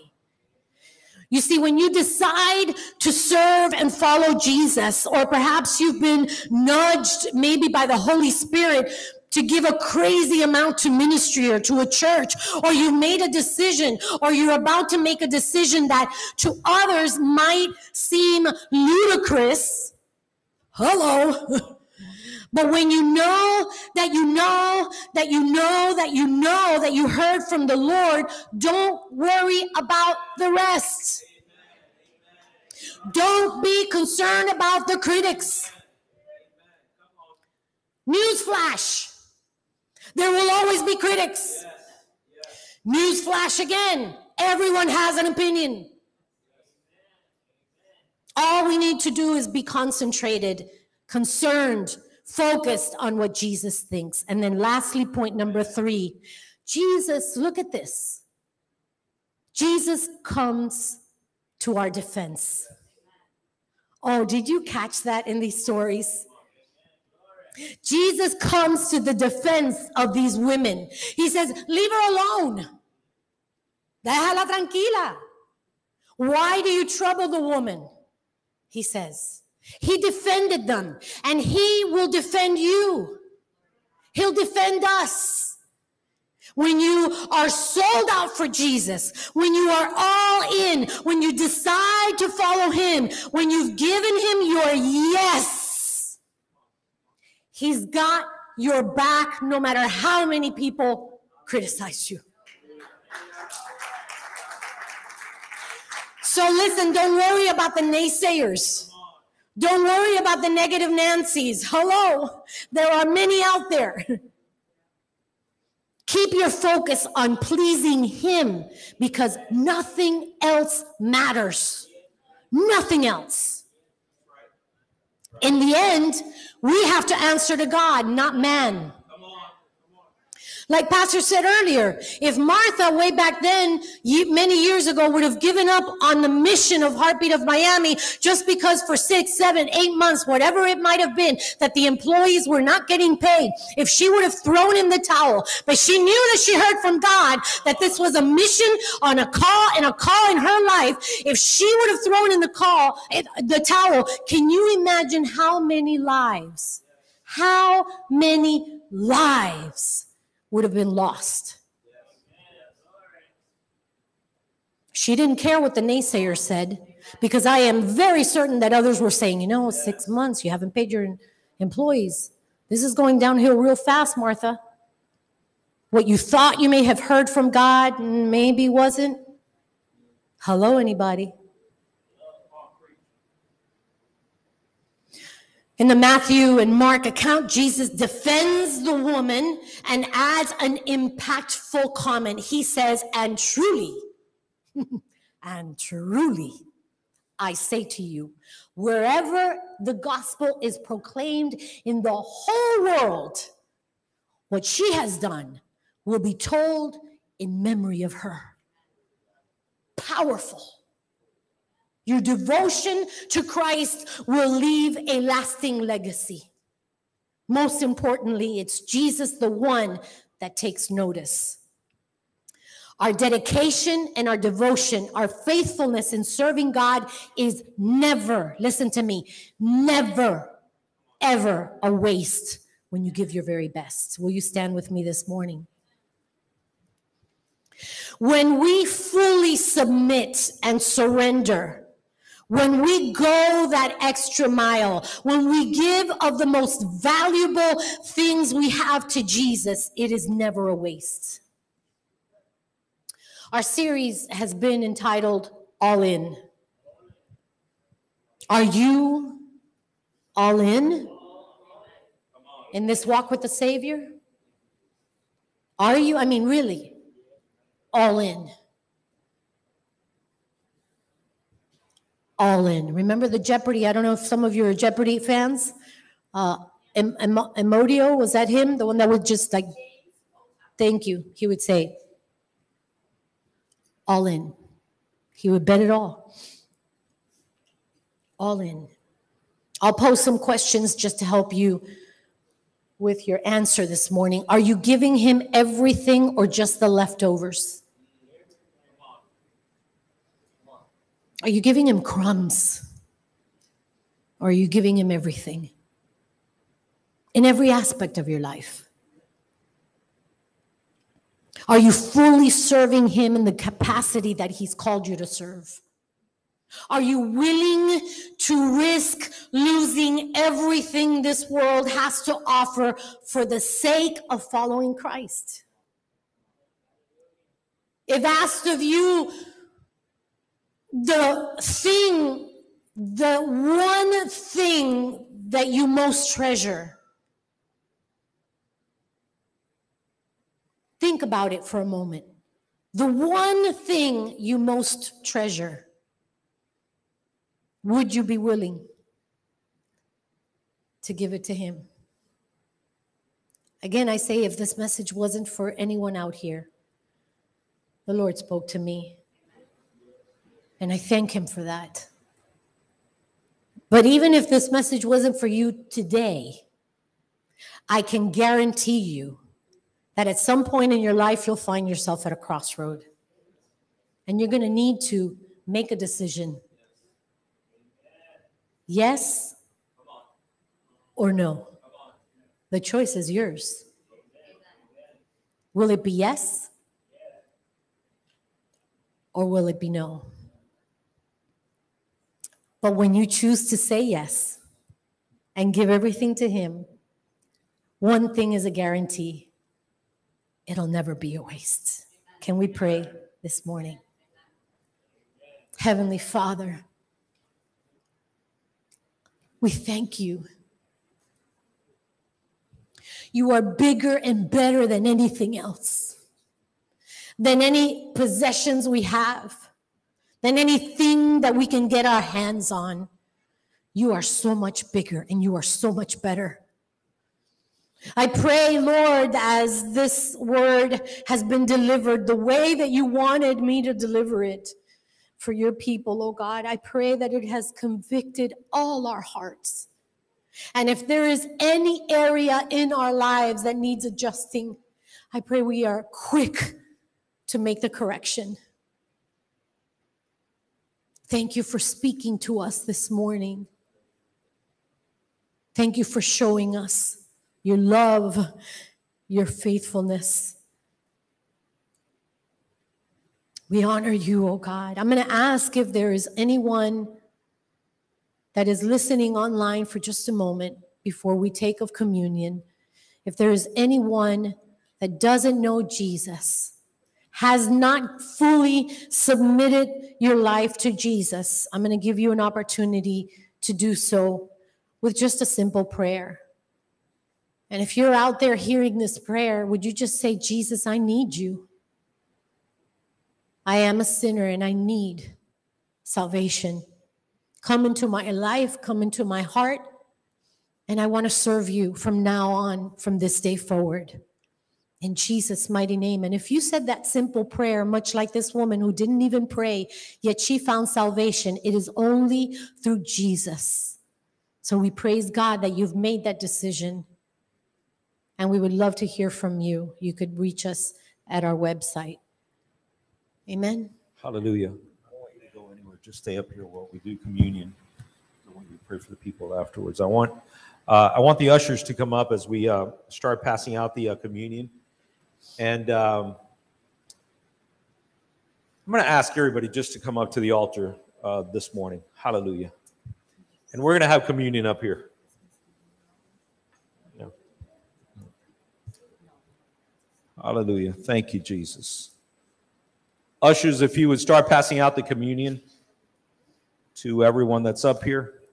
You see, when you decide to serve and follow Jesus, or perhaps you've been nudged maybe by the Holy Spirit to give a crazy amount to ministry or to a church, or you made a decision, or you're about to make a decision that to others might seem ludicrous. Hello. But when you know that you know that you know that you know that you heard from the Lord, don't worry about the rest. Don't be concerned about the critics. Newsflash. There will always be critics. Newsflash again. Everyone has an opinion. All we need to do is be concentrated, concerned, focused on what Jesus thinks. And then, lastly, point number three Jesus, look at this. Jesus comes to our defense. Oh, did you catch that in these stories? Jesus comes to the defense of these women. He says, Leave her alone. Déjala tranquila. Why do you trouble the woman? He says. He defended them, and He will defend you. He'll defend us. When you are sold out for Jesus, when you are all in, when you decide to follow Him, when you've given Him your yes, He's got your back no matter how many people criticize you. So listen, don't worry about the naysayers. Don't worry about the negative Nancy's. Hello, there are many out there. Keep your focus on pleasing Him because nothing else matters. Nothing else. In the end, we have to answer to God, not man. Like Pastor said earlier, if Martha, way back then, many years ago, would have given up on the mission of Heartbeat of Miami just because for six, seven, eight months, whatever it might have been, that the employees were not getting paid, if she would have thrown in the towel, but she knew that she heard from God that this was a mission on a call and a call in her life, if she would have thrown in the call, the towel, can you imagine how many lives, how many lives would have been lost. She didn't care what the naysayer said because I am very certain that others were saying, you know, six months, you haven't paid your employees. This is going downhill real fast, Martha. What you thought you may have heard from God maybe wasn't. Hello, anybody? In the Matthew and Mark account, Jesus defends the woman and adds an impactful comment. He says, And truly, and truly, I say to you, wherever the gospel is proclaimed in the whole world, what she has done will be told in memory of her. Powerful. Your devotion to Christ will leave a lasting legacy. Most importantly, it's Jesus, the one that takes notice. Our dedication and our devotion, our faithfulness in serving God is never, listen to me, never, ever a waste when you give your very best. Will you stand with me this morning? When we fully submit and surrender, when we go that extra mile, when we give of the most valuable things we have to Jesus, it is never a waste. Our series has been entitled All In. Are you all in in this walk with the Savior? Are you? I mean, really, all in. All in. Remember the Jeopardy? I don't know if some of you are Jeopardy fans. Uh, Em- Em- Amodio, was that him? The one that would just like, thank you. He would say, all in. He would bet it all. All in. I'll pose some questions just to help you with your answer this morning. Are you giving him everything or just the leftovers? Are you giving him crumbs? Or are you giving him everything? In every aspect of your life. Are you fully serving him in the capacity that he's called you to serve? Are you willing to risk losing everything this world has to offer for the sake of following Christ? If asked of you, the thing, the one thing that you most treasure, think about it for a moment. The one thing you most treasure. Would you be willing to give it to Him? Again, I say if this message wasn't for anyone out here, the Lord spoke to me. And I thank Him for that. But even if this message wasn't for you today, I can guarantee you that at some point in your life, you'll find yourself at a crossroad. And you're going to need to make a decision Yes or no? The choice is yours. Will it be yes? Or will it be no? But when you choose to say yes and give everything to Him, one thing is a guarantee it'll never be a waste. Can we pray this morning? Heavenly Father, we thank you. You are bigger and better than anything else, than any possessions we have, than anything that we can get our hands on. You are so much bigger and you are so much better. I pray, Lord, as this word has been delivered the way that you wanted me to deliver it for your people, oh God. I pray that it has convicted all our hearts. And if there is any area in our lives that needs adjusting, I pray we are quick to make the correction. Thank you for speaking to us this morning. Thank you for showing us your love, your faithfulness. We honor you, oh God. I'm going to ask if there is anyone that is listening online for just a moment before we take of communion. If there is anyone that doesn't know Jesus, has not fully submitted your life to Jesus, I'm going to give you an opportunity to do so with just a simple prayer. And if you're out there hearing this prayer, would you just say, Jesus, I need you? I am a sinner and I need salvation. Come into my life, come into my heart, and I want to serve you from now on, from this day forward. In Jesus' mighty name. And if you said that simple prayer, much like this woman who didn't even pray, yet she found salvation, it is only through Jesus. So we praise God that you've made that decision. And we would love to hear from you. You could reach us at our website. Amen. Hallelujah. I don't want you to go anywhere. Just stay up here while we do communion. I want you to pray for the people afterwards. I want uh, I want the ushers to come up as we uh, start passing out the uh, communion. And um, I'm going to ask everybody just to come up to the altar uh, this morning. Hallelujah. And we're going to have communion up here. Yeah. Hallelujah. Thank you, Jesus. Ushers, if you would start passing out the communion to everyone that's up here.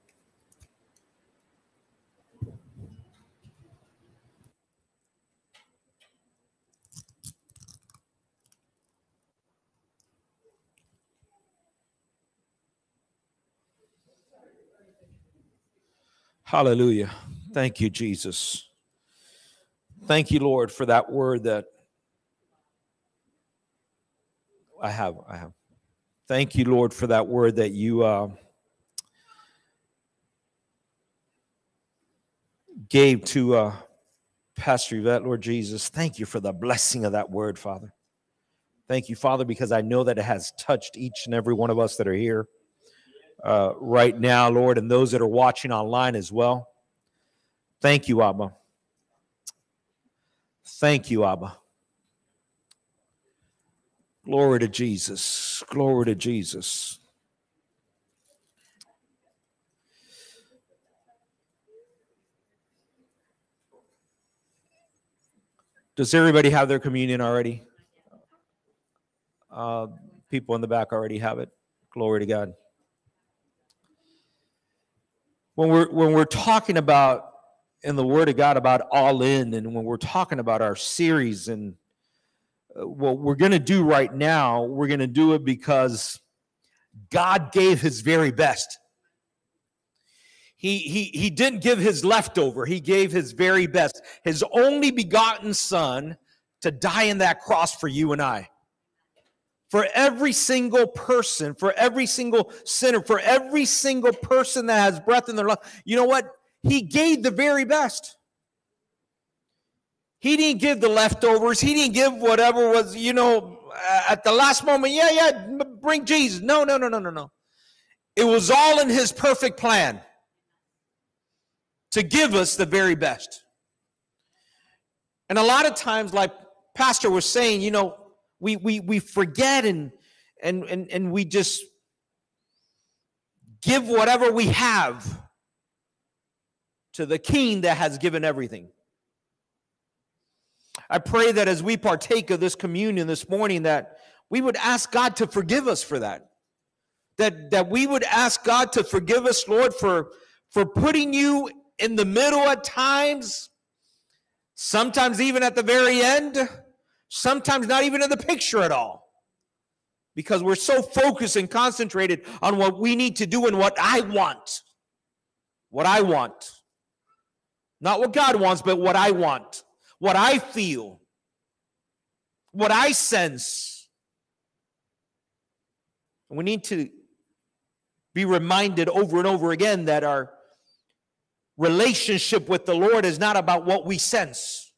Hallelujah. Thank you, Jesus. Thank you, Lord, for that word that I have. I have. Thank you, Lord, for that word that you uh, gave to uh, Pastor Yvette, Lord Jesus. Thank you for the blessing of that word, Father. Thank you, Father, because I know that it has touched each and every one of us that are here uh, right now, Lord, and those that are watching online as well. Thank you, Abba. Thank you, Abba. Glory to Jesus. Glory to Jesus. Does everybody have their communion already? Uh, people in the back already have it. Glory to God. When we're when we're talking about in the Word of God about all in, and when we're talking about our series and uh, what we're going to do right now, we're going to do it because God gave His very best. He, he, he didn't give his leftover. He gave his very best, his only begotten son to die in that cross for you and I. For every single person, for every single sinner, for every single person that has breath in their lungs, you know what? He gave the very best. He didn't give the leftovers. He didn't give whatever was, you know, at the last moment. Yeah, yeah, bring Jesus. No, no, no, no, no, no. It was all in his perfect plan to give us the very best. And a lot of times, like Pastor was saying, you know, we we we forget and and and, and we just give whatever we have to the king that has given everything. I pray that as we partake of this communion this morning that we would ask God to forgive us for that. That that we would ask God to forgive us, Lord, for for putting you in the middle at times, sometimes even at the very end, sometimes not even in the picture at all. Because we're so focused and concentrated on what we need to do and what I want. What I want. Not what God wants, but what I want. What I feel. What I sense. And we need to be reminded over and over again that our relationship with the Lord is not about what we sense.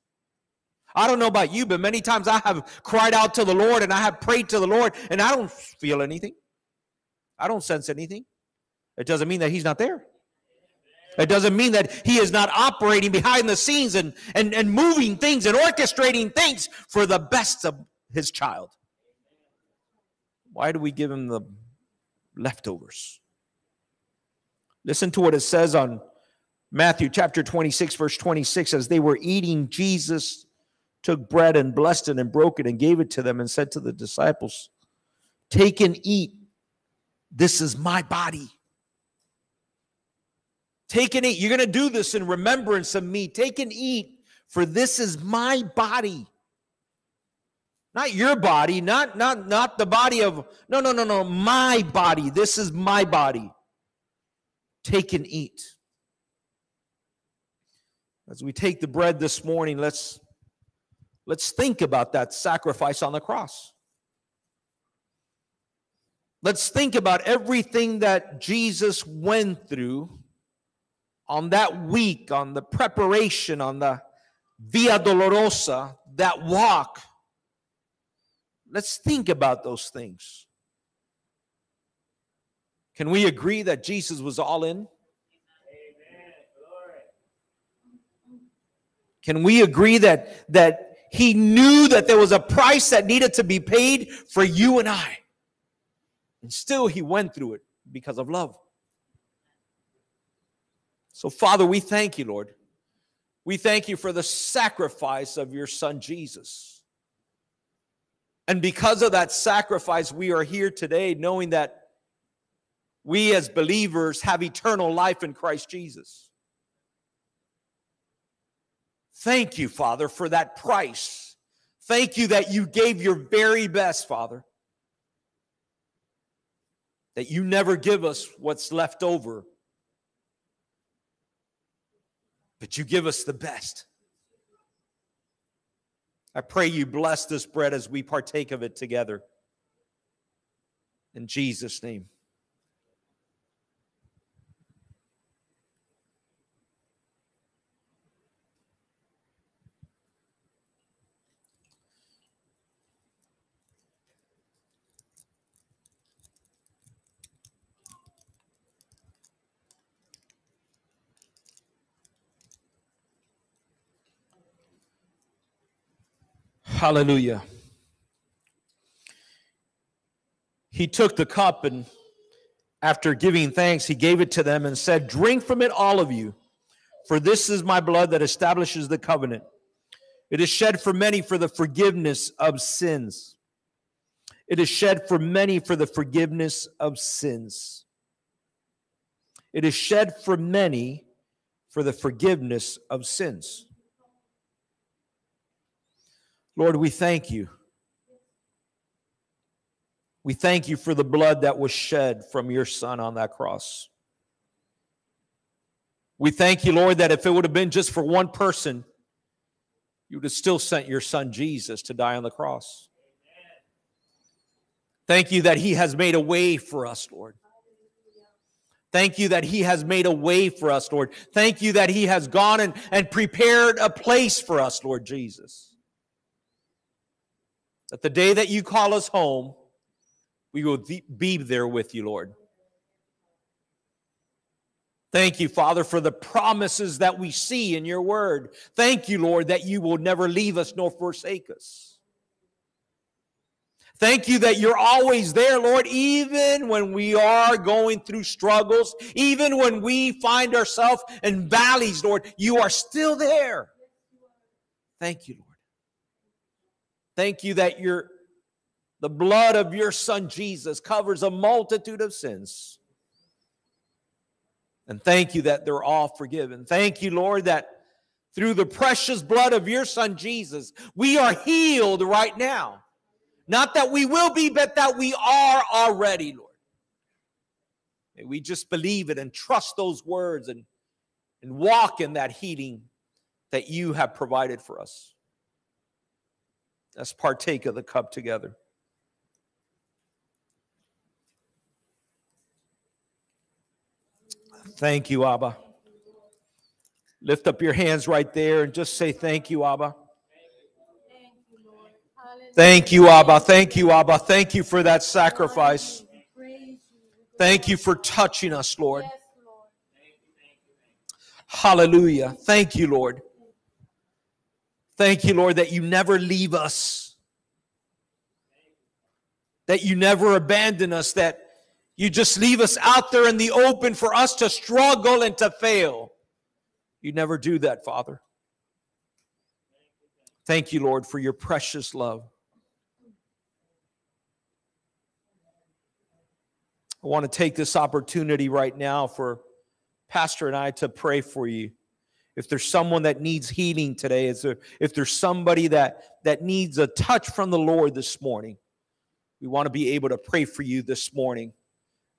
I don't know about you, but many times I have cried out to the Lord and I have prayed to the Lord and I don't feel anything. I don't sense anything. It doesn't mean that He's not there. It doesn't mean that He is not operating behind the scenes and, and, and moving things and orchestrating things for the best of His child. Why do we give Him the leftovers? Listen to what it says on Matthew chapter 26, verse 26, as they were eating, Jesus took bread and blessed it and broke it and gave it to them and said to the disciples, Take and eat. This is my body. Take and eat. You're going to do this in remembrance of me. Take and eat, for this is my body. Not your body, not, not, not the body of, no, no, no, no, my body. This is my body. Take and eat. As we take the bread this morning, let's let's think about that sacrifice on the cross. Let's think about everything that Jesus went through on that week, on the preparation, on the Via Dolorosa, that walk. Let's think about those things. Can we agree that Jesus was all in? Can we agree that that he knew that there was a price that needed to be paid for you and I? And still he went through it because of love. So Father, we thank you, Lord. We thank you for the sacrifice of your son Jesus. And because of that sacrifice, we are here today knowing that we as believers have eternal life in Christ Jesus. Thank you, Father, for that price. Thank you that you gave your very best, Father. That you never give us what's left over, but you give us the best. I pray you bless this bread as we partake of it together. In Jesus' name. Hallelujah. He took the cup and after giving thanks, he gave it to them and said, Drink from it, all of you, for this is my blood that establishes the covenant. It is shed for many for the forgiveness of sins. It is shed for many for the forgiveness of sins. It is shed for many for the forgiveness of sins. Lord, we thank you. We thank you for the blood that was shed from your son on that cross. We thank you, Lord, that if it would have been just for one person, you would have still sent your son Jesus to die on the cross. Thank you that he has made a way for us, Lord. Thank you that he has made a way for us, Lord. Thank you that he has gone and, and prepared a place for us, Lord Jesus. That the day that you call us home, we will be there with you, Lord. Thank you, Father, for the promises that we see in your word. Thank you, Lord, that you will never leave us nor forsake us. Thank you that you're always there, Lord, even when we are going through struggles, even when we find ourselves in valleys, Lord, you are still there. Thank you, Lord. Thank you that your the blood of your son Jesus covers a multitude of sins. And thank you that they're all forgiven. Thank you, Lord, that through the precious blood of your son Jesus, we are healed right now. Not that we will be, but that we are already, Lord. May we just believe it and trust those words and, and walk in that healing that you have provided for us. Let's partake of the cup together. Thank you, Abba. Lift up your hands right there and just say, Thank you, Abba. Thank you, Abba. Thank you, Abba. Thank you for that sacrifice. Thank you for touching us, Lord. Hallelujah. Thank you, Lord. Thank you, Lord, that you never leave us, that you never abandon us, that you just leave us out there in the open for us to struggle and to fail. You never do that, Father. Thank you, Lord, for your precious love. I want to take this opportunity right now for Pastor and I to pray for you if there's someone that needs healing today, is there, if there's somebody that, that needs a touch from the Lord this morning, we want to be able to pray for you this morning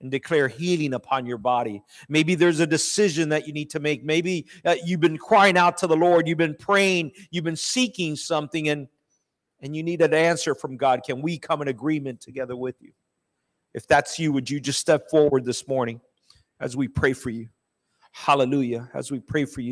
and declare healing upon your body. Maybe there's a decision that you need to make. Maybe uh, you've been crying out to the Lord, you've been praying, you've been seeking something, and, and you need an answer from God. Can we come in agreement together with you? If that's you, would you just step forward this morning as we pray for you? Hallelujah. As we pray for you.